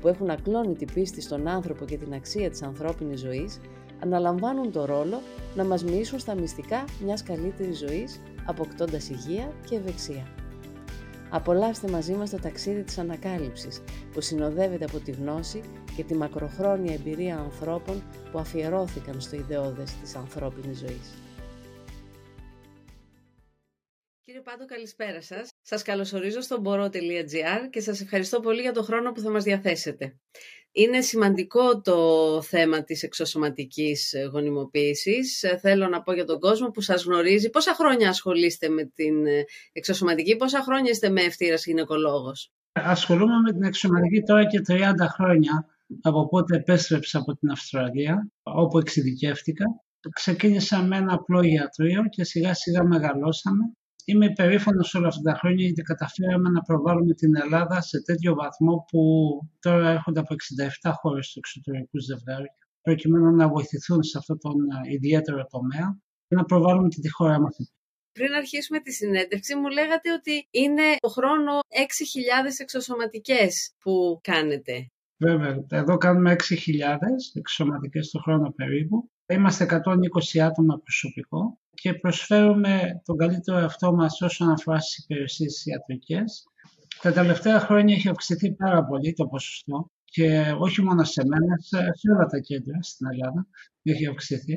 που έχουν ακλόνητη πίστη στον άνθρωπο και την αξία της ανθρώπινης ζωής, αναλαμβάνουν το ρόλο να μας μοιήσουν στα μυστικά μιας καλύτερης ζωής, αποκτώντας υγεία και ευεξία. Απολαύστε μαζί μας το ταξίδι της ανακάλυψης, που συνοδεύεται από τη γνώση και τη μακροχρόνια εμπειρία ανθρώπων που αφιερώθηκαν στο ιδεώδες της ανθρώπινης ζωής. Πάντο, καλησπέρα σας. Σας καλωσορίζω στο μπορώ.gr και σας ευχαριστώ πολύ για το χρόνο που θα μας διαθέσετε. Είναι σημαντικό το θέμα της εξωσωματικής γονιμοποίησης. Θέλω να πω για τον κόσμο που σας γνωρίζει. Πόσα χρόνια ασχολείστε με την εξωσωματική, πόσα χρόνια είστε με ευθύρας γυναικολόγος; Ασχολούμαι με την εξωσωματική τώρα και 30 χρόνια από πότε επέστρεψα από την Αυστραλία, όπου εξειδικεύτηκα. Ξεκίνησα με ένα απλό ιατρείο και σιγά σιγά μεγαλώσαμε Είμαι υπερήφανο όλα αυτά τα χρόνια γιατί καταφέραμε να προβάλλουμε την Ελλάδα σε τέτοιο βαθμό που τώρα έρχονται από 67 χώρες του εξωτερικού ζευγάρι προκειμένου να βοηθηθούν σε αυτόν τον ε, ιδιαίτερο τομέα και να προβάλλουμε και τη χώρα μας. Πριν αρχίσουμε τη συνέντευξη μου λέγατε ότι είναι το χρόνο 6.000 εξωσωματικές που κάνετε. Βέβαια, εδώ κάνουμε 6.000 εξωσωματικές το χρόνο περίπου. Είμαστε 120 άτομα προσωπικό και προσφέρουμε τον καλύτερο εαυτό μας όσον αφορά στις υπηρεσίες ιατρικές. Τα τελευταία χρόνια έχει αυξηθεί πάρα πολύ το ποσοστό και όχι μόνο σε μένα, σε όλα τα κέντρα στην Ελλάδα έχει αυξηθεί.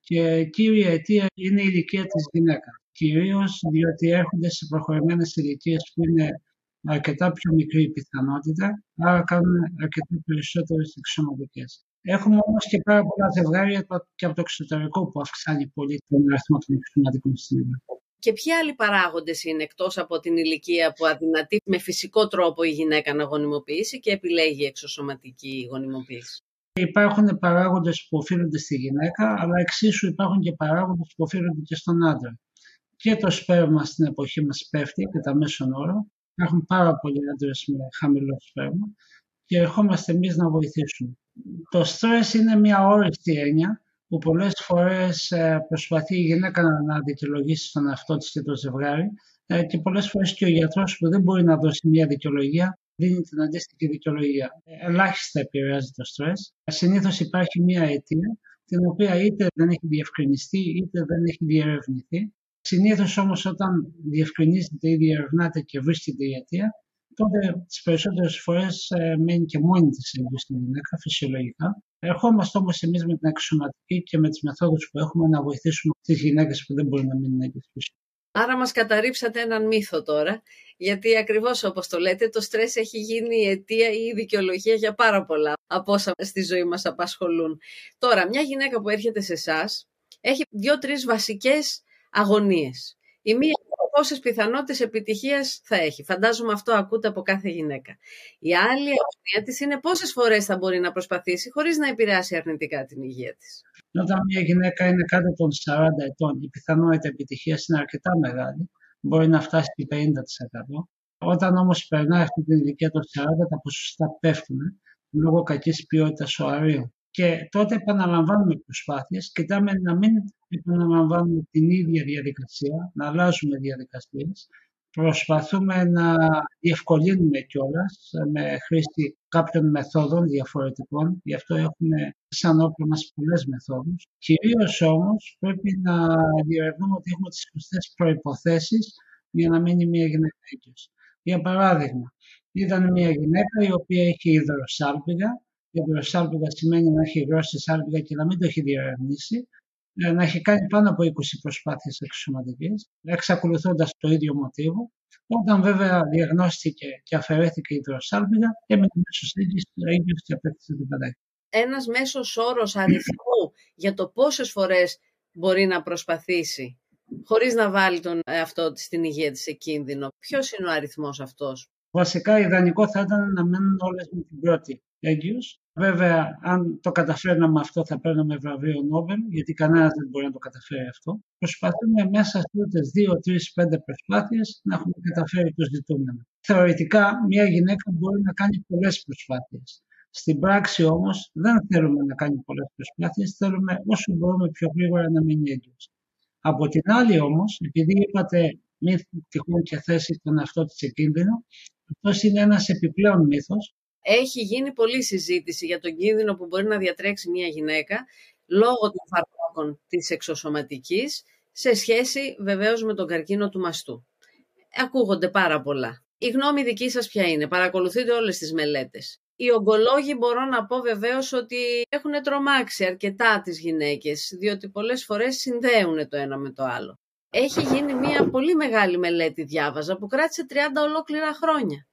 Και κύρια αιτία είναι η ηλικία της γυναίκας. Κυρίως διότι έρχονται σε προχωρημένες ηλικίες που είναι αρκετά πιο μικρή η πιθανότητα, άρα κάνουν αρκετά περισσότερες εξωματικές. Έχουμε όμως και πάρα πολλά ζευγάρια και από το εξωτερικό που αυξάνει πολύ τον αριθμό των εξωματικών στην Ελλάδα. Και ποιοι άλλοι παράγοντες είναι εκτός από την ηλικία που αδυνατεί με φυσικό τρόπο η γυναίκα να γονιμοποιήσει και επιλέγει εξωσωματική γονιμοποίηση; Υπάρχουν παράγοντες που οφείλονται στη γυναίκα, αλλά εξίσου υπάρχουν και παράγοντες που οφείλονται και στον άντρα. Και το σπέρμα στην εποχή μας πέφτει κατά μέσον όρο. Υπάρχουν πάρα πολλοί άντρες με χαμηλό σπέρμα και ερχόμαστε εμείς να βοηθήσουμε. Το στρες είναι μια όριστη έννοια που πολλές φορές ε, προσπαθεί η γυναίκα να δικαιολογήσει στον εαυτό της και το ζευγάρι ε, και πολλές φορές και ο γιατρός που δεν μπορεί να δώσει μια δικαιολογία δίνει την αντίστοιχη δικαιολογία. Ελάχιστα επηρεάζει το στρες. Συνήθως υπάρχει μια αιτία την οποία είτε δεν έχει διευκρινιστεί είτε δεν έχει διερευνηθεί. Συνήθως όμως όταν διευκρινίζεται ή διερευνάται και βρίσκεται η αιτία, τότε τις περισσότερες φορές ε, μένει και μόνη της στην γυναίκα, φυσιολογικά. Ερχόμαστε όμως εμείς με την αξιωματική και με τις μεθόδους που έχουμε να βοηθήσουμε τις γυναίκες που δεν μπορεί να μείνουν έγκυε. Άρα μας καταρρύψατε έναν μύθο τώρα, γιατί ακριβώς όπως το λέτε, το στρες έχει γίνει η αιτία ή η δικαιολογία για πάρα πολλά από όσα στη ζωή μας απασχολούν. Τώρα, μια γυναίκα που έρχεται σε εσάς έχει δύο-τρεις βασικές αγωνίες. Η μία πόσες πιθανότητες επιτυχίας θα έχει. Φαντάζομαι αυτό ακούτε από κάθε γυναίκα. Η άλλη αγωνία της είναι πόσες φορές θα μπορεί να προσπαθήσει χωρίς να επηρεάσει αρνητικά την υγεία της. Όταν μια γυναίκα είναι κάτω των 40 ετών, η πιθανότητα επιτυχίας είναι αρκετά μεγάλη. Μπορεί να φτάσει και 50%. Όταν όμως περνάει αυτή την ηλικία των 40, τα ποσοστά πέφτουν λόγω κακής ποιότητας οαρίων. Και τότε επαναλαμβάνουμε προσπάθειες, κοιτάμε να μην επαναλαμβάνουμε την ίδια διαδικασία, να αλλάζουμε διαδικασίες. Προσπαθούμε να διευκολύνουμε κιόλας με χρήση κάποιων μεθόδων διαφορετικών. Γι' αυτό έχουμε σαν όπλο μας πολλές μεθόδους. Κυρίως όμως πρέπει να διερευνούμε ότι έχουμε τις σωστές προϋποθέσεις για να μείνει μια γυναίκα έγκυος. Για παράδειγμα, ήταν μια γυναίκα η οποία έχει υδροσάλπιγα. Η υδροσάλπιγα σημαίνει να έχει γρώσει σάλπιγα και να μην το έχει διερευνήσει ε, να έχει κάνει πάνω από 20 προσπάθειες εξωματικές, εξακολουθώντας το ίδιο μοτίβο. Όταν βέβαια διαγνώστηκε και αφαιρέθηκε η υδροσάλπιγα, έμεινε μέσω έγκυος και απέκτησε την παιδάκι. Ένας μέσος όρος αριθμού για το πόσες φορές μπορεί να προσπαθήσει χωρίς να βάλει τον εαυτό της στην υγεία της σε κίνδυνο. Ποιος είναι ο αριθμός αυτός; Βασικά ιδανικό θα ήταν να μένουν όλες με την πρώτη έγκυος. Βέβαια, αν το καταφέρναμε αυτό θα παίρναμε βραβείο Νόμπελ, γιατί κανένας δεν μπορεί να το καταφέρει αυτό. Προσπαθούμε μέσα στις δύο, τρεις, πέντε προσπάθειες να έχουμε καταφέρει το ζητούμενο. Θεωρητικά, μια γυναίκα μπορεί να κάνει πολλές προσπάθειες. Στην πράξη όμως δεν θέλουμε να κάνει πολλές προσπάθειες, θέλουμε όσο μπορούμε πιο γρήγορα να μείνει έγκυος. Από την άλλη όμως, επειδή είπατε μην τυχόν και θέσει τον εαυτό της σε κίνδυνο, αυτός είναι ένας επιπλέον μύθος. Έχει γίνει πολλή συζήτηση για τον κίνδυνο που μπορεί να διατρέξει μια γυναίκα λόγω των φαρμάκων της εξωσωματικής σε σχέση βεβαίως με τον καρκίνο του μαστού. Ακούγονται πάρα πολλά. Η γνώμη δική σας ποια είναι, παρακολουθείτε όλες τις μελέτες. Οι ογκολόγοι μπορώ να πω βεβαίως ότι έχουν τρομάξει αρκετά τις γυναίκες, διότι πολλές φορές συνδέουν το ένα με το άλλο. Έχει γίνει μια πολύ μεγάλη μελέτη, διάβαζα, που κράτησε 30 ολόκληρα χρόνια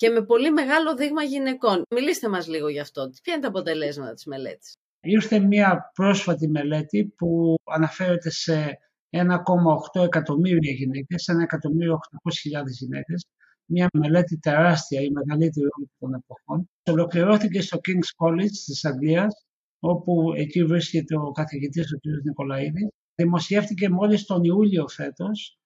και με πολύ μεγάλο δείγμα γυναικών. Μιλήστε μας λίγο γι' αυτό. Ποια είναι τα αποτελέσματα της μελέτης; Ήρθε μια πρόσφατη μελέτη που αναφέρεται σε 1,8 εκατομμύρια γυναίκες, 1.800.000 γυναίκες, μια μελέτη τεράστια, η μεγαλύτερη όλων των εποχών. Ολοκληρώθηκε στο King's College της Αγγλίας, όπου εκεί βρίσκεται ο καθηγητής ο κ. Νικολαίδης. Δημοσιεύτηκε μόλις τον Ιούλιο φέτος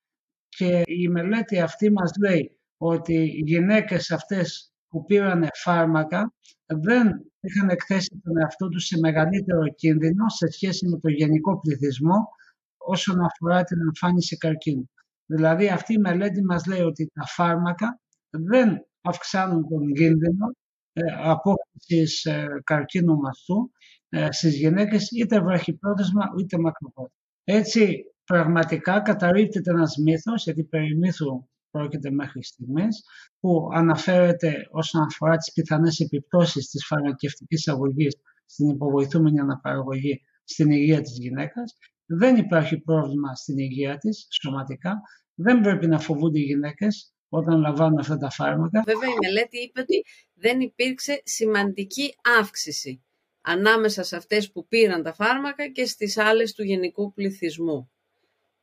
και η μελέτη αυτή μας λέει ότι οι γυναίκες αυτές που πήραν φάρμακα δεν είχαν εκθέσει τον εαυτό τους σε μεγαλύτερο κίνδυνο σε σχέση με το γενικό πληθυσμό όσον αφορά την εμφάνιση καρκίνου. Δηλαδή αυτή η μελέτη μας λέει ότι τα φάρμακα δεν αυξάνουν τον κίνδυνο ε, απόκτησης ε, καρκίνου μαστού ε, στις γυναίκες είτε βραχυπρόθεσμα είτε μακροπρόθεσμα. Έτσι πραγματικά καταρρύπτεται ένας μύθος, γιατί περί μύθου πρόκειται μέχρι στιγμής, που αναφέρεται όσον αφορά τις πιθανές επιπτώσεις της φαρμακευτικής αγωγής στην υποβοηθούμενη αναπαραγωγή στην υγεία της γυναίκας δεν υπάρχει πρόβλημα στην υγεία της σωματικά. Δεν πρέπει να φοβούνται οι γυναίκες όταν λαμβάνουν αυτά τα φάρμακα. Βέβαια η μελέτη είπε ότι δεν υπήρξε σημαντική αύξηση ανάμεσα σε αυτές που πήραν τα φάρμακα και στις άλλες του γενικού πληθυσμού.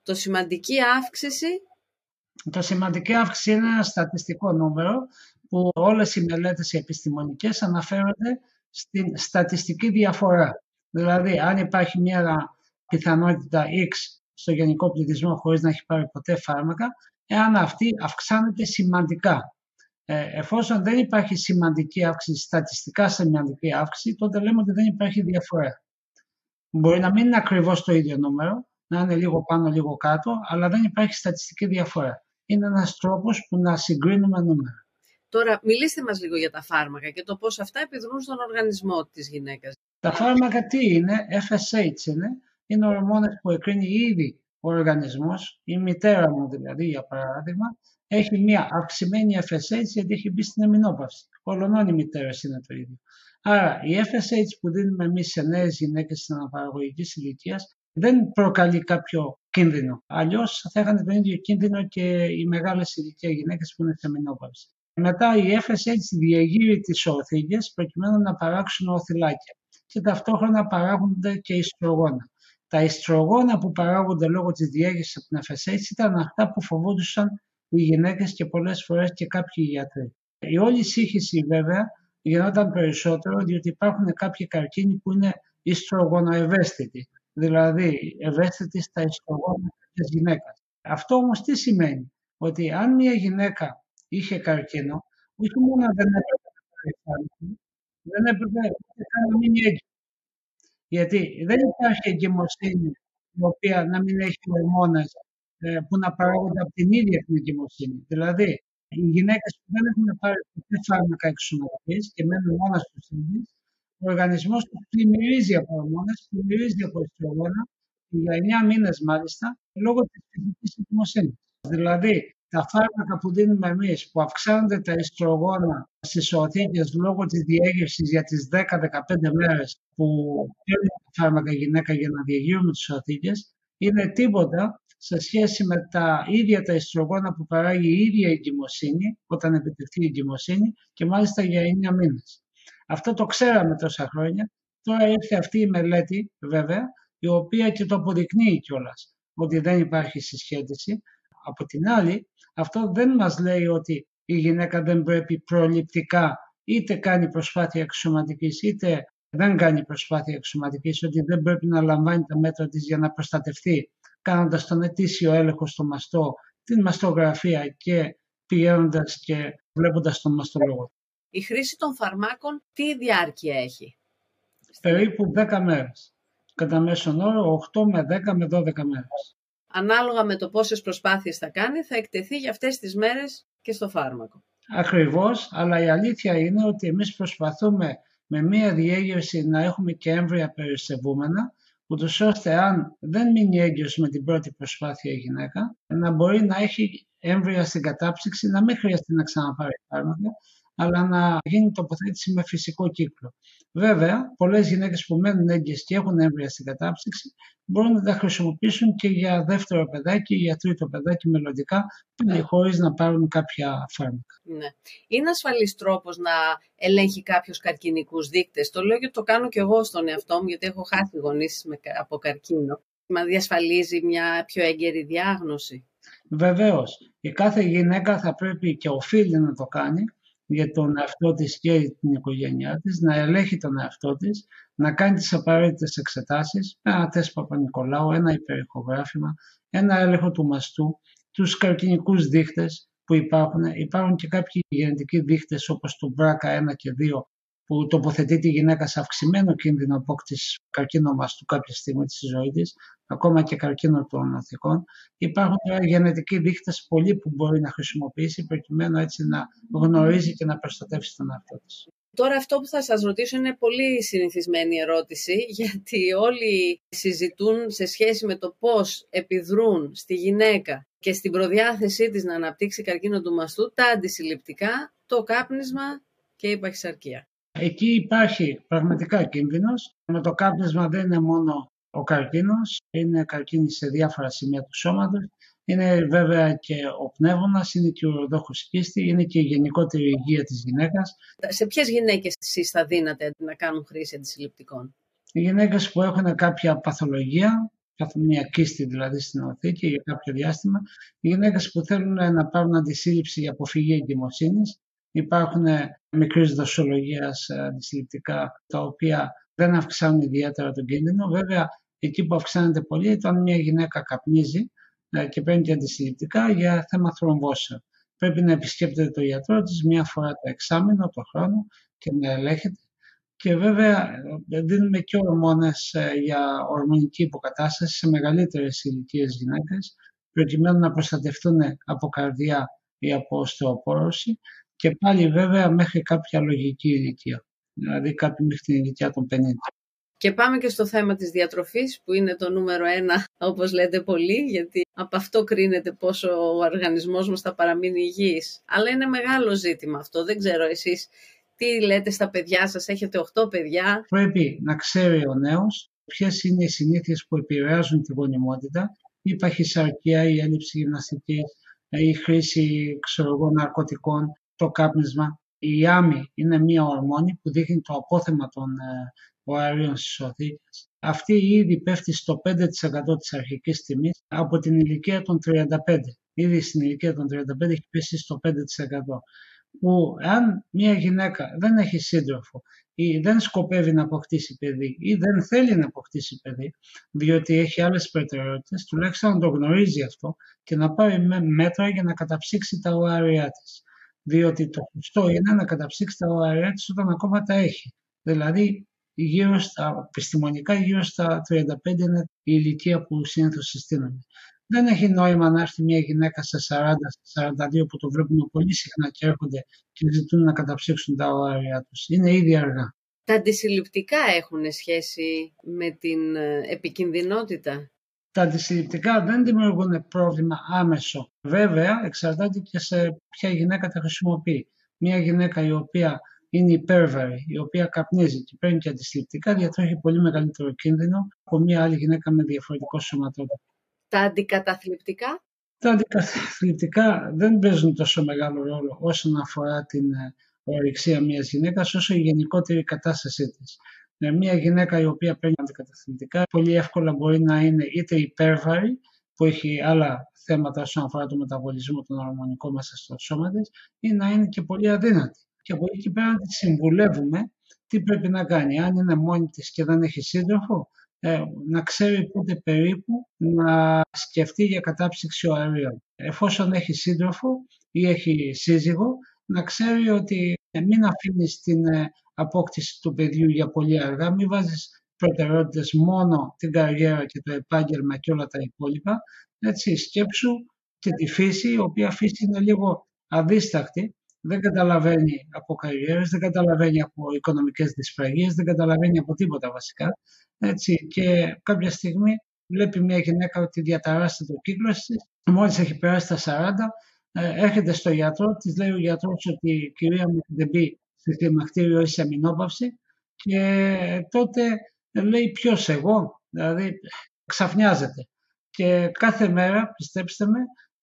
Το σημαντική αύξηση... Το σημαντική αύξηση είναι ένα στατιστικό νούμερο που όλες οι μελέτες οι επιστημονικές αναφέρονται στην στατιστική διαφορά. Δηλαδή, αν υπάρχει μια πιθανότητα X στο γενικό πληθυσμό χωρίς να έχει πάρει ποτέ φάρμακα, εάν αυτή αυξάνεται σημαντικά. Ε, εφόσον δεν υπάρχει σημαντική αύξηση, στατιστικά σημαντική αύξηση, τότε λέμε ότι δεν υπάρχει διαφορά. Μπορεί να μην είναι ακριβώς το ίδιο νούμερο, να είναι λίγο πάνω, λίγο κάτω, αλλά δεν υπάρχει στατιστική διαφορά. Είναι ένας τρόπος που να συγκρίνουμε νούμερα. Τώρα, μιλήστε μας λίγο για τα φάρμακα και το πώς αυτά επιδρούν στον οργανισμό της γυναίκας. Τα φάρμακα τι είναι, FSH είναι, είναι ορμόνες που εκρίνει ήδη ο οργανισμός, η μητέρα μου δηλαδή για παράδειγμα, έχει μια αυξημένη FSH γιατί έχει μπει στην εμεινόπαυση. Ολονών οι μητέρες είναι το ίδιο. Άρα η FSH που δίνουμε εμείς σε νέες γυναίκες στην αναπαραγωγική ηλικίας δεν προκαλεί κάποιο κίνδυνο. Αλλιώς θα είχαν τον ίδιο κίνδυνο και οι μεγάλες ηλικία γυναίκες που είναι σε μηνόπαυση. Μετά η FSH διαγείρει τις οθήγε προκειμένου να παράξουν οθυλάκια και ταυτόχρονα παράγονται και ιστρογόνα. Τα ιστρογόνα που παράγονται λόγω της διέγερσης από την FSH ήταν αυτά που φοβόντουσαν οι γυναίκες και πολλές φορές και κάποιοι γιατροί. Η όλη σύγχυση βέβαια γινόταν περισσότερο διότι υπάρχουν κάποιοι καρκίνοι που είναι ιστρογονοευαίσθητοι, δηλαδή ευαίσθητοι στα ιστρογόνα της γυναίκας. Αυτό όμως τι σημαίνει, ότι αν μια γυναίκα είχε καρκίνο, όχι μόνο δεν έπρεπε να πάρει δεν έπρεπε να μείνει έγκυο. Γιατί δεν υπάρχει εγκυμοσύνη η οποία να μην έχει ορμόνες ε, που να παράγονται από την ίδια την εγκυμοσύνη. Δηλαδή, οι γυναίκες που δεν έχουν πάρει ποτέ φάρμακα εξομολογή και μένουν μόνο στου ίδιου, ο οργανισμός του πλημμυρίζει από ορμόνες, πλημμυρίζει από ιστρογόνα, για 9 μήνες μάλιστα, λόγω της φυσικής εγκυμοσύνη. Δηλαδή, τα φάρμακα που δίνουμε εμείς που αυξάνονται τα ιστρογόνα στις οθήκες λόγω της διέγερση για τις 10-15 μέρες που παίρνει τα φάρμακα γυναίκα για να διαγείρουμε τις οθήκες, είναι τίποτα σε σχέση με τα ίδια τα ιστρογόνα που παράγει η ίδια η εγκυμοσύνη, όταν επιτευχθεί η εγκυμοσύνη και μάλιστα για 9 μήνες. Αυτό το ξέραμε τόσα χρόνια. Τώρα ήρθε αυτή η μελέτη, βέβαια, η οποία και το αποδεικνύει κιόλας ότι δεν υπάρχει συσχέτιση. Από την άλλη, αυτό δεν μας λέει ότι η γυναίκα δεν πρέπει προληπτικά είτε κάνει προσπάθεια εξωματικής είτε δεν κάνει προσπάθεια εξωματικής, ότι δεν πρέπει να λαμβάνει τα μέτρα της για να προστατευτεί, κάνοντας τον ετήσιο έλεγχο στο μαστό, την μαστογραφία και πηγαίνοντας και βλέποντας τον μαστολόγο. Η χρήση των φαρμάκων τι διάρκεια έχει; Περίπου 10 μέρες. Κατά μέσον όρο 8 με 10 με 12 μέρες. Ανάλογα με το πόσες προσπάθειες θα κάνει, θα εκτεθεί για αυτές τις μέρες και στο φάρμακο. Ακριβώς, αλλά η αλήθεια είναι ότι εμείς προσπαθούμε με μία διέγερση να έχουμε και έμβρια περιστευούμενα, ούτως ώστε αν δεν μείνει έγκυος με την πρώτη προσπάθεια η γυναίκα, να μπορεί να έχει έμβρια στην κατάψυξη, να μην χρειαστεί να ξαναπάρει φάρμακα, αλλά να γίνει τοποθέτηση με φυσικό κύκλο. Βέβαια, πολλές γυναίκες που μένουν έγκυες και έχουν έμβρια στην κατάψυξη μπορούν να τα χρησιμοποιήσουν και για δεύτερο παιδάκι ή για τρίτο παιδάκι μελλοντικά, ναι. χωρίς να πάρουν κάποια φάρμακα. Ναι. Είναι ασφαλής τρόπος να ελέγχει κάποιος καρκινικούς δείκτες; Το λέω γιατί το κάνω και εγώ στον εαυτό μου, γιατί έχω χάσει γονείς από καρκίνο. Μα διασφαλίζει μια πιο έγκαιρη διάγνωση. Βεβαίως. Η κάθε γυναίκα θα πρέπει και οφείλει να το κάνει για τον εαυτό της και την οικογένειά της, να ελέγχει τον εαυτό της, να κάνει τις απαραίτητες εξετάσεις, ένα τεστ Παπα-Νικολάου, ένα υπερηχογράφημα, ένα έλεγχο του μαστού, τους καρκινικούς δείχτες που υπάρχουν. Υπάρχουν και κάποιοι γενετικοί δείχτες όπως το BRCA 1 και 2 που τοποθετεί τη γυναίκα σε αυξημένο κίνδυνο απόκτησης καρκίνο μαστού κάποια στιγμή της ζωής της, ακόμα και καρκίνο των οθικών. Υπάρχουν γενετικοί δείκτες πολλοί που μπορεί να χρησιμοποιήσει προκειμένου έτσι να γνωρίζει και να προστατεύσει τον εαυτό της. Τώρα αυτό που θα σας ρωτήσω είναι πολύ συνηθισμένη ερώτηση, γιατί όλοι συζητούν σε σχέση με το πώς επιδρούν στη γυναίκα και στην προδιάθεσή της να αναπτύξει καρκίνο του μαστού τα αντισυλληπτικά, το κάπνισμα και η παχυσαρκία. Εκεί υπάρχει πραγματικά κίνδυνος. Με το κάπνισμα δεν είναι μόνο ο καρκίνος, είναι καρκίνη σε διάφορα σημεία του σώματος. Είναι βέβαια και ο πνεύμονας, είναι και ο ροδόχος κίστη, είναι και η γενικότερη υγεία της γυναίκας. Σε ποιες γυναίκες εσείς θα δίνατε να κάνουν χρήση αντισυλληπτικών; Οι γυναίκες που έχουν κάποια παθολογία, μια κίστη δηλαδή στην οθήκη για κάποιο διάστημα, οι γυναίκες που θέλουν να πάρουν αντισύλληψη για αποφυγή εγκυμοσύνης, Υπάρχουν μικρής δοσολογίας ε, αντισυλληπτικά τα οποία δεν αυξάνουν ιδιαίτερα τον κίνδυνο. Βέβαια, εκεί που αυξάνεται πολύ όταν μια γυναίκα καπνίζει ε, και παίρνει και αντισυλληπτικά για θέμα θρομβώσεων. Πρέπει να επισκέπτεται το γιατρό της μία φορά το εξάμεινο, το χρόνο και να ελέγχεται. Και βέβαια ε, δίνουμε και ορμόνες για ορμονική υποκατάσταση σε μεγαλύτερες ηλικίες γυναίκες προκειμένου να προστατευτούν από καρδιά ή από οστεοπόρωση και πάλι βέβαια μέχρι κάποια λογική ηλικία. Δηλαδή κάποιοι μέχρι την ηλικία των 50. Και πάμε και στο θέμα της διατροφής που είναι το νούμερο ένα όπως λέτε πολλοί γιατί από αυτό κρίνεται πόσο ο οργανισμός μας θα παραμείνει υγιής. Αλλά είναι μεγάλο ζήτημα αυτό. Δεν ξέρω εσείς τι λέτε στα παιδιά σας, έχετε 8 παιδιά; Πρέπει να ξέρει ο νέος ποιες είναι οι συνήθειες που επηρεάζουν τη γονιμότητα, η παχυσαρκία, η έλλειψη γυμναστικής, η χρήση ξέρω, ναρκωτικών, το κάπνισμα. Η άμυ είναι μια ορμόνη που δείχνει το απόθεμα των ε, οαρίων στις οθήκες. Αυτή ήδη πέφτει στο 5% της αρχικής τιμής από την ηλικία των 35. Ήδη στην ηλικία των 35 έχει πέσει στο 5%. Που αν μια γυναίκα δεν έχει σύντροφο ή δεν σκοπεύει να αποκτήσει παιδί ή δεν θέλει να αποκτήσει παιδί, διότι έχει άλλες προτεραιότητες, τουλάχιστον να το γνωρίζει αυτό και να πάρει μέτρα για να καταψύξει τα οάρια της διότι το σωστό είναι να καταψύξει τα οαρέα της όταν ακόμα τα έχει. Δηλαδή, γύρω στα, επιστημονικά γύρω στα 35 είναι η ηλικία που συνήθως συστήνονται. Δεν έχει νόημα να έρθει μια γυναίκα σε 40-42 που το βλέπουμε πολύ συχνά και έρχονται και ζητούν να καταψύξουν τα οάρια τους. Είναι ήδη αργά. Τα αντισυλληπτικά έχουν σχέση με την ε, επικινδυνότητα; Τα αντισυλληπτικά δεν δημιουργούν πρόβλημα άμεσο. Βέβαια, εξαρτάται και σε ποια γυναίκα τα χρησιμοποιεί. Μια γυναίκα η οποία είναι υπέρβαρη, η οποία καπνίζει και παίρνει και αντισυλληπτικά, διατρέχει πολύ μεγαλύτερο κίνδυνο από μια άλλη γυναίκα με διαφορετικό σωματόδο. Τα αντικαταθλιπτικά; Τα αντικαταθλιπτικά δεν παίζουν τόσο μεγάλο ρόλο όσον αφορά την ε, ορυξία μιας γυναίκας, όσο η γενικότερη κατάστασή της. Ε, μια γυναίκα η οποία παίρνει αντικαταθλιπτικά πολύ εύκολα μπορεί να είναι είτε υπέρβαρη, που έχει άλλα θέματα όσον αφορά το μεταβολισμό των ορμονικών μέσα στο σώμα της, ή να είναι και πολύ αδύνατη. και από εκεί πέρα να τη συμβουλεύουμε τι πρέπει να κάνει. Αν είναι μόνη της και δεν έχει σύντροφο, ε, να ξέρει πότε περίπου να σκεφτεί για κατάψυξη οαρίων. Εφόσον έχει σύντροφο ή έχει σύζυγο, να ξέρει ότι μην αφήνεις την ε, απόκτηση του παιδιού για πολύ αργά, μην βάζεις προτεραιότητες μόνο την καριέρα και το επάγγελμα και όλα τα υπόλοιπα. Έτσι, σκέψου και τη φύση, η οποία φύση είναι λίγο αδίστακτη, δεν καταλαβαίνει από καριέρες, δεν καταλαβαίνει από οικονομικές δυσπραγίες, δεν καταλαβαίνει από τίποτα βασικά. Έτσι, και κάποια στιγμή βλέπει μια γυναίκα ότι διαταράσσεται το κύκλος της, μόλις έχει περάσει τα 40, ε, έρχεται στο γιατρό, της λέει ο γιατρός ότι η κυρία μου δεν μπει στο κλιμακτήριο ή σε αμυνόπαυση και τότε λέει ποιος εγώ, δηλαδή ξαφνιάζεται. Και κάθε μέρα, πιστέψτε με,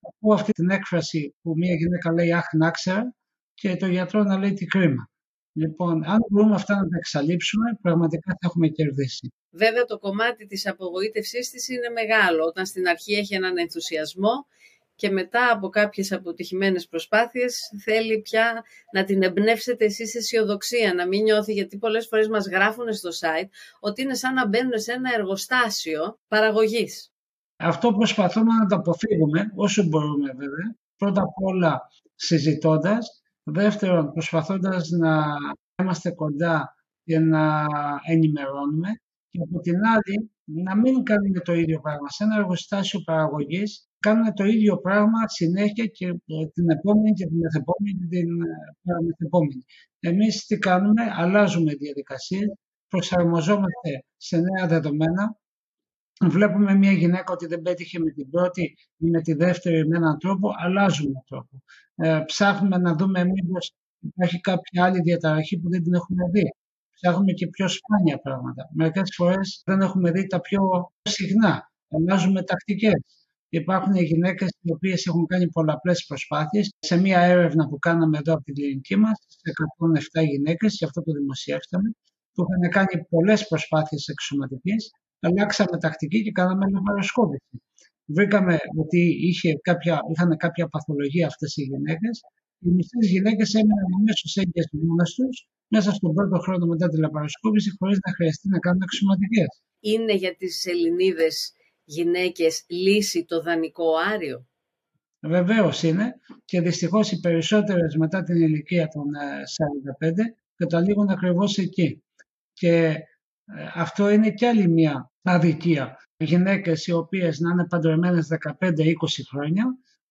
ακούω αυτή την έκφραση που μια γυναίκα λέει «Αχ, να ξέρα» και το γιατρό να λέει «Τι κρίμα». Λοιπόν, αν μπορούμε αυτά να τα εξαλείψουμε, πραγματικά θα έχουμε κερδίσει. Βέβαια, το κομμάτι της απογοήτευσής της είναι μεγάλο. Όταν στην αρχή έχει έναν ενθουσιασμό και μετά από κάποιες αποτυχημένες προσπάθειες θέλει πια να την εμπνεύσετε εσείς αισιοδοξία, να μην νιώθει, γιατί πολλές φορές μας γράφουν στο site ότι είναι σαν να μπαίνουν σε ένα εργοστάσιο παραγωγής. Αυτό προσπαθούμε να το αποφύγουμε όσο μπορούμε βέβαια. Πρώτα απ' όλα συζητώντας, δεύτερον προσπαθώντας να είμαστε κοντά και να ενημερώνουμε και από την άλλη να μην κάνουμε το ίδιο πράγμα. Σε ένα εργοστάσιο παραγωγής κάνουμε το ίδιο πράγμα συνέχεια και ε, την επόμενη και την μεθεπόμενη και την ε, παραμεθεπόμενη. Εμείς τι κάνουμε, αλλάζουμε διαδικασίες, προσαρμοζόμαστε σε νέα δεδομένα, βλέπουμε μια γυναίκα ότι δεν πέτυχε με την πρώτη ή με τη δεύτερη με έναν τρόπο, αλλάζουμε τρόπο. Ε, ψάχνουμε να δούμε μήπως υπάρχει κάποια άλλη διαταραχή που δεν την έχουμε δει. Ψάχνουμε και πιο σπάνια πράγματα. Μερικές φορές δεν έχουμε δει τα πιο συχνά. Αλλάζουμε τακτικές. Υπάρχουν γυναίκες οι οποίες έχουν κάνει πολλαπλές προσπάθειες. Σε μία έρευνα που κάναμε εδώ από την κλινική μας, σε 107 γυναίκες, και αυτό το δημοσιεύσαμε, που είχαν κάνει πολλές προσπάθειες εξωματικής, αλλάξαμε τακτική και κάναμε λαβαροσκόπηση. Βρήκαμε ότι είχε κάποια, είχαν κάποια παθολογία αυτές οι γυναίκες. Οι μισές γυναίκες έμειναν αμέσως έγκυες μόνες τους μέσα στον πρώτο χρόνο μετά τη λαπαροσκόπηση, χωρίς να χρειαστεί να κάνουν εξωματικές. Είναι για τις Ελληνίδες γυναίκες λύσει το δανεικό άριο. Βεβαίως είναι και δυστυχώς οι περισσότερες μετά την ηλικία των 45 ε, καταλήγουν ακριβώς εκεί. Και ε, αυτό είναι και άλλη μια αδικία. Γυναίκες οι οποίες να είναι παντρεμένες 15-20 χρόνια,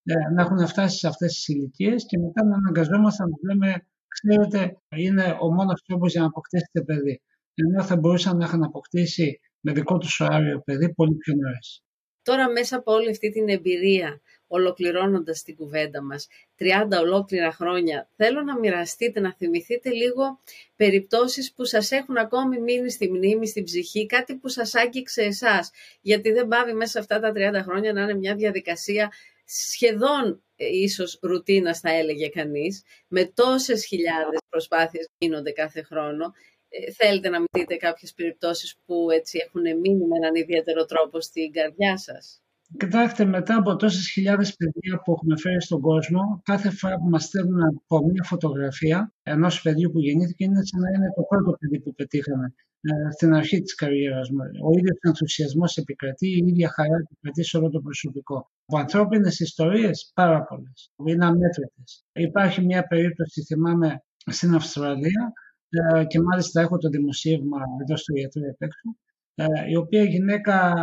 ε, να έχουν φτάσει σε αυτές τις ηλικίες και μετά να αναγκαζόμαστε να λέμε ξέρετε είναι ο μόνος τρόπος για να αποκτήσετε παιδί. Ενώ θα μπορούσαν να είχαν αποκτήσει με δικό του ωράριο παιδί πολύ πιο νωρίς. Τώρα μέσα από όλη αυτή την εμπειρία, ολοκληρώνοντας την κουβέντα μας, 30 ολόκληρα χρόνια, θέλω να μοιραστείτε, να θυμηθείτε λίγο περιπτώσεις που σας έχουν ακόμη μείνει στη μνήμη, στην ψυχή, κάτι που σας άγγιξε εσάς. Γιατί δεν πάβει μέσα σε αυτά τα 30 χρόνια να είναι μια διαδικασία σχεδόν ε, ίσως ρουτίνας θα έλεγε κανείς, με τόσες χιλιάδες προσπάθειες γίνονται κάθε χρόνο ε, θέλετε να μην δείτε κάποιες περιπτώσεις που έτσι έχουν μείνει με έναν ιδιαίτερο τρόπο στην καρδιά σας; Κοιτάξτε, μετά από τόσες χιλιάδες παιδιά που έχουμε φέρει στον κόσμο, κάθε φορά που μας στέλνουν από μια φωτογραφία ενός παιδιού που γεννήθηκε, είναι σαν να είναι το πρώτο παιδί που πετύχαμε ε, στην αρχή της καριέρας μου. Ο ίδιος ενθουσιασμός επικρατεί, η ίδια χαρά επικρατεί σε όλο το προσωπικό. Από ανθρώπινες ιστορίες, πάρα πολλές. Είναι αμέτρητες. Υπάρχει μια περίπτωση, θυμάμαι, στην Αυστραλία, ε, και μάλιστα έχω το δημοσίευμα εδώ στο ιατρό επ' έξω, ε, η οποία γυναίκα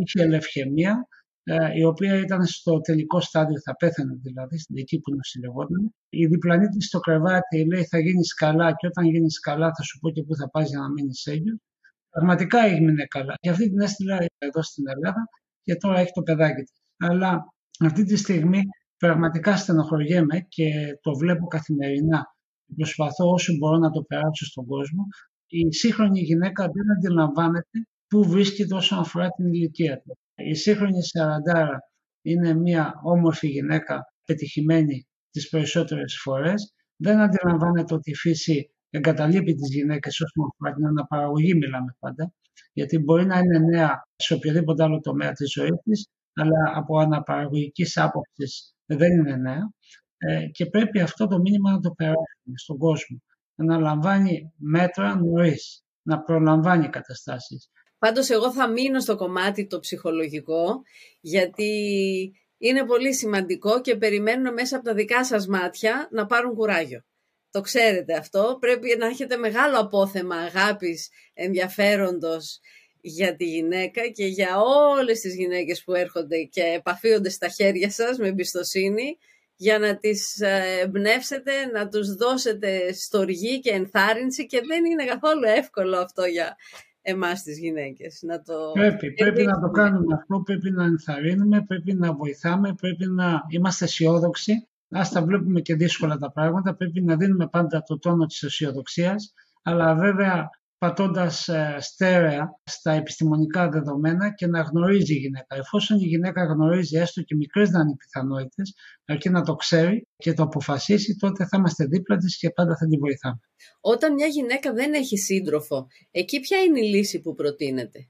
είχε ελευχαιμία, ε, η οποία ήταν στο τελικό στάδιο, θα πέθανε δηλαδή, στην εκεί που νοσηλευόταν. Η διπλανή της στο κρεβάτι λέει θα γίνεις καλά και όταν γίνεις καλά θα σου πω και πού θα πας για να μείνεις έγκυος. Πραγματικά έγινε καλά. Και αυτή την έστειλα εδώ στην Ελλάδα και τώρα έχει το παιδάκι της. Αλλά αυτή τη στιγμή πραγματικά στενοχωριέμαι και το βλέπω καθημερινά προσπαθώ όσο μπορώ να το περάσω στον κόσμο, η σύγχρονη γυναίκα δεν αντιλαμβάνεται πού βρίσκεται όσον αφορά την ηλικία του. Η σύγχρονη Σαραντάρα είναι μια όμορφη γυναίκα, πετυχημένη τις περισσότερες φορές. Δεν αντιλαμβάνεται ότι η φύση εγκαταλείπει τις γυναίκες όσον αφορά την αναπαραγωγή μιλάμε πάντα, γιατί μπορεί να είναι νέα σε οποιοδήποτε άλλο τομέα της ζωής της, αλλά από αναπαραγωγικής άποψης δεν είναι νέα. Ε, και πρέπει αυτό το μήνυμα να το περάσουμε στον κόσμο. Να λαμβάνει μέτρα νωρίς, να προλαμβάνει καταστάσεις. Πάντως εγώ θα μείνω στο κομμάτι το ψυχολογικό, γιατί είναι πολύ σημαντικό και περιμένουν μέσα από τα δικά σας μάτια να πάρουν κουράγιο. Το ξέρετε αυτό, πρέπει να έχετε μεγάλο απόθεμα αγάπης, ενδιαφέροντος για τη γυναίκα και για όλες τις γυναίκες που έρχονται και επαφίονται στα χέρια σας με εμπιστοσύνη για να τις ε, εμπνεύσετε, να τους δώσετε στοργή και ενθάρρυνση και δεν είναι καθόλου εύκολο αυτό για εμάς τις γυναίκες. Να το... Πρέπει, πρέπει να το κάνουμε αυτό, πρέπει να ενθαρρύνουμε, πρέπει να βοηθάμε, πρέπει να είμαστε αισιόδοξοι. Ας τα βλέπουμε και δύσκολα τα πράγματα, πρέπει να δίνουμε πάντα το τόνο της αισιοδοξίας, αλλά βέβαια πατώντας ε, στέρεα στα επιστημονικά δεδομένα και να γνωρίζει η γυναίκα. Εφόσον η γυναίκα γνωρίζει έστω και μικρές να είναι πιθανότητες, αρκεί να το ξέρει και το αποφασίσει, τότε θα είμαστε δίπλα της και πάντα θα την βοηθάμε. Όταν μια γυναίκα δεν έχει σύντροφο, εκεί ποια είναι η λύση που προτείνεται;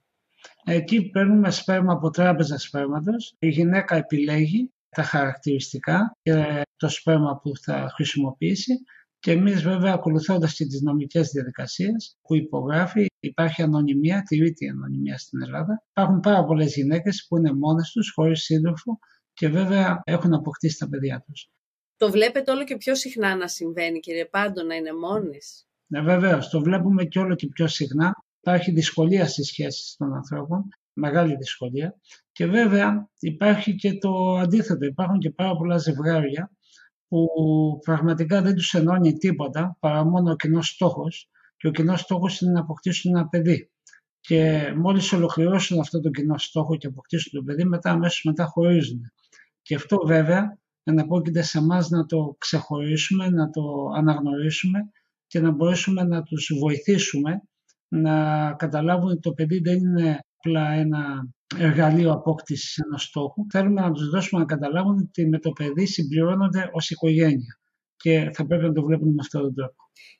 Εκεί παίρνουμε σπέρμα από τράπεζα σπέρματος. Η γυναίκα επιλέγει τα χαρακτηριστικά και το σπέρμα που θα χρησιμοποιήσει και εμείς βέβαια ακολουθώντας και τις νομικές διαδικασίες που υπογράφει, υπάρχει ανωνυμία, τηρείται η ανωνυμία στην Ελλάδα. Υπάρχουν πάρα πολλές γυναίκες που είναι μόνες τους, χωρίς σύντροφο και βέβαια έχουν αποκτήσει τα παιδιά τους. Το βλέπετε όλο και πιο συχνά να συμβαίνει, κύριε Πάντο, να είναι μόνης; Ναι, βεβαίως. Το βλέπουμε και όλο και πιο συχνά. Υπάρχει δυσκολία στις σχέσεις των ανθρώπων, μεγάλη δυσκολία. Και βέβαια υπάρχει και το αντίθετο. Υπάρχουν και πάρα πολλά ζευγάρια που πραγματικά δεν τους ενώνει τίποτα παρά μόνο ο κοινός στόχος και ο κοινός στόχος είναι να αποκτήσουν ένα παιδί. Και μόλις ολοκληρώσουν αυτό το κοινό στόχο και αποκτήσουν το παιδί, μετά αμέσως μετά χωρίζουν. Και αυτό βέβαια εναπόκειται σε εμάς να το ξεχωρίσουμε, να το αναγνωρίσουμε και να μπορέσουμε να τους βοηθήσουμε να καταλάβουν ότι το παιδί δεν είναι απλά ένα εργαλείο απόκτησης ενός στόχου. Θέλουμε να τους δώσουμε να καταλάβουν ότι με το παιδί συμπληρώνονται ως οικογένεια και θα πρέπει να το βλέπουν με αυτόν τον τρόπο.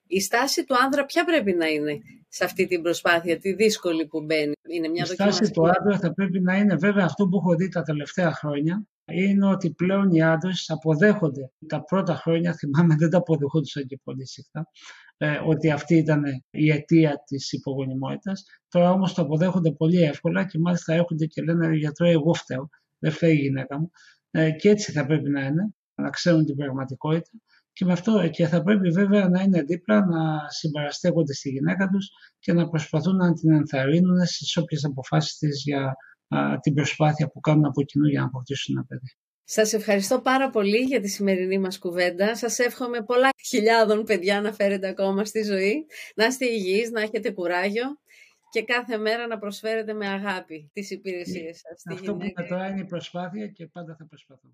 Η στάση του άνδρα ποια πρέπει να είναι σε αυτή την προσπάθεια, τη δύσκολη που μπαίνει; Είναι μια Η στάση του άνδρα θα πρέπει να είναι βέβαια αυτό που έχω δει τα τελευταία χρόνια, είναι ότι πλέον οι άντρες αποδέχονται. Τα πρώτα χρόνια, θυμάμαι, δεν τα αποδεχόντουσαν και πολύ συχνά, ε, ότι αυτή ήταν η αιτία της υπογονιμότητας. Τώρα όμως το αποδέχονται πολύ εύκολα και μάλιστα έρχονται και λένε γιατρό εγώ φταίω, δεν φταίει η γυναίκα μου. Ε, και έτσι θα πρέπει να είναι, να ξέρουν την πραγματικότητα. Και με αυτό και θα πρέπει βέβαια να είναι δίπλα, να συμπαραστέκονται στη γυναίκα τους και να προσπαθούν να την ενθαρρύνουν στις όποιες αποφάσεις της για την προσπάθεια που κάνουν από κοινού για να αποκτήσουν ένα παιδί. Σας ευχαριστώ πάρα πολύ για τη σημερινή μας κουβέντα. Σας εύχομαι πολλά χιλιάδων παιδιά να φέρετε ακόμα στη ζωή. Να είστε υγιείς, να έχετε κουράγιο και κάθε μέρα να προσφέρετε με αγάπη τις υπηρεσίες σας. Αυτό που με τώρα είναι η προσπάθεια και πάντα θα προσπαθώ.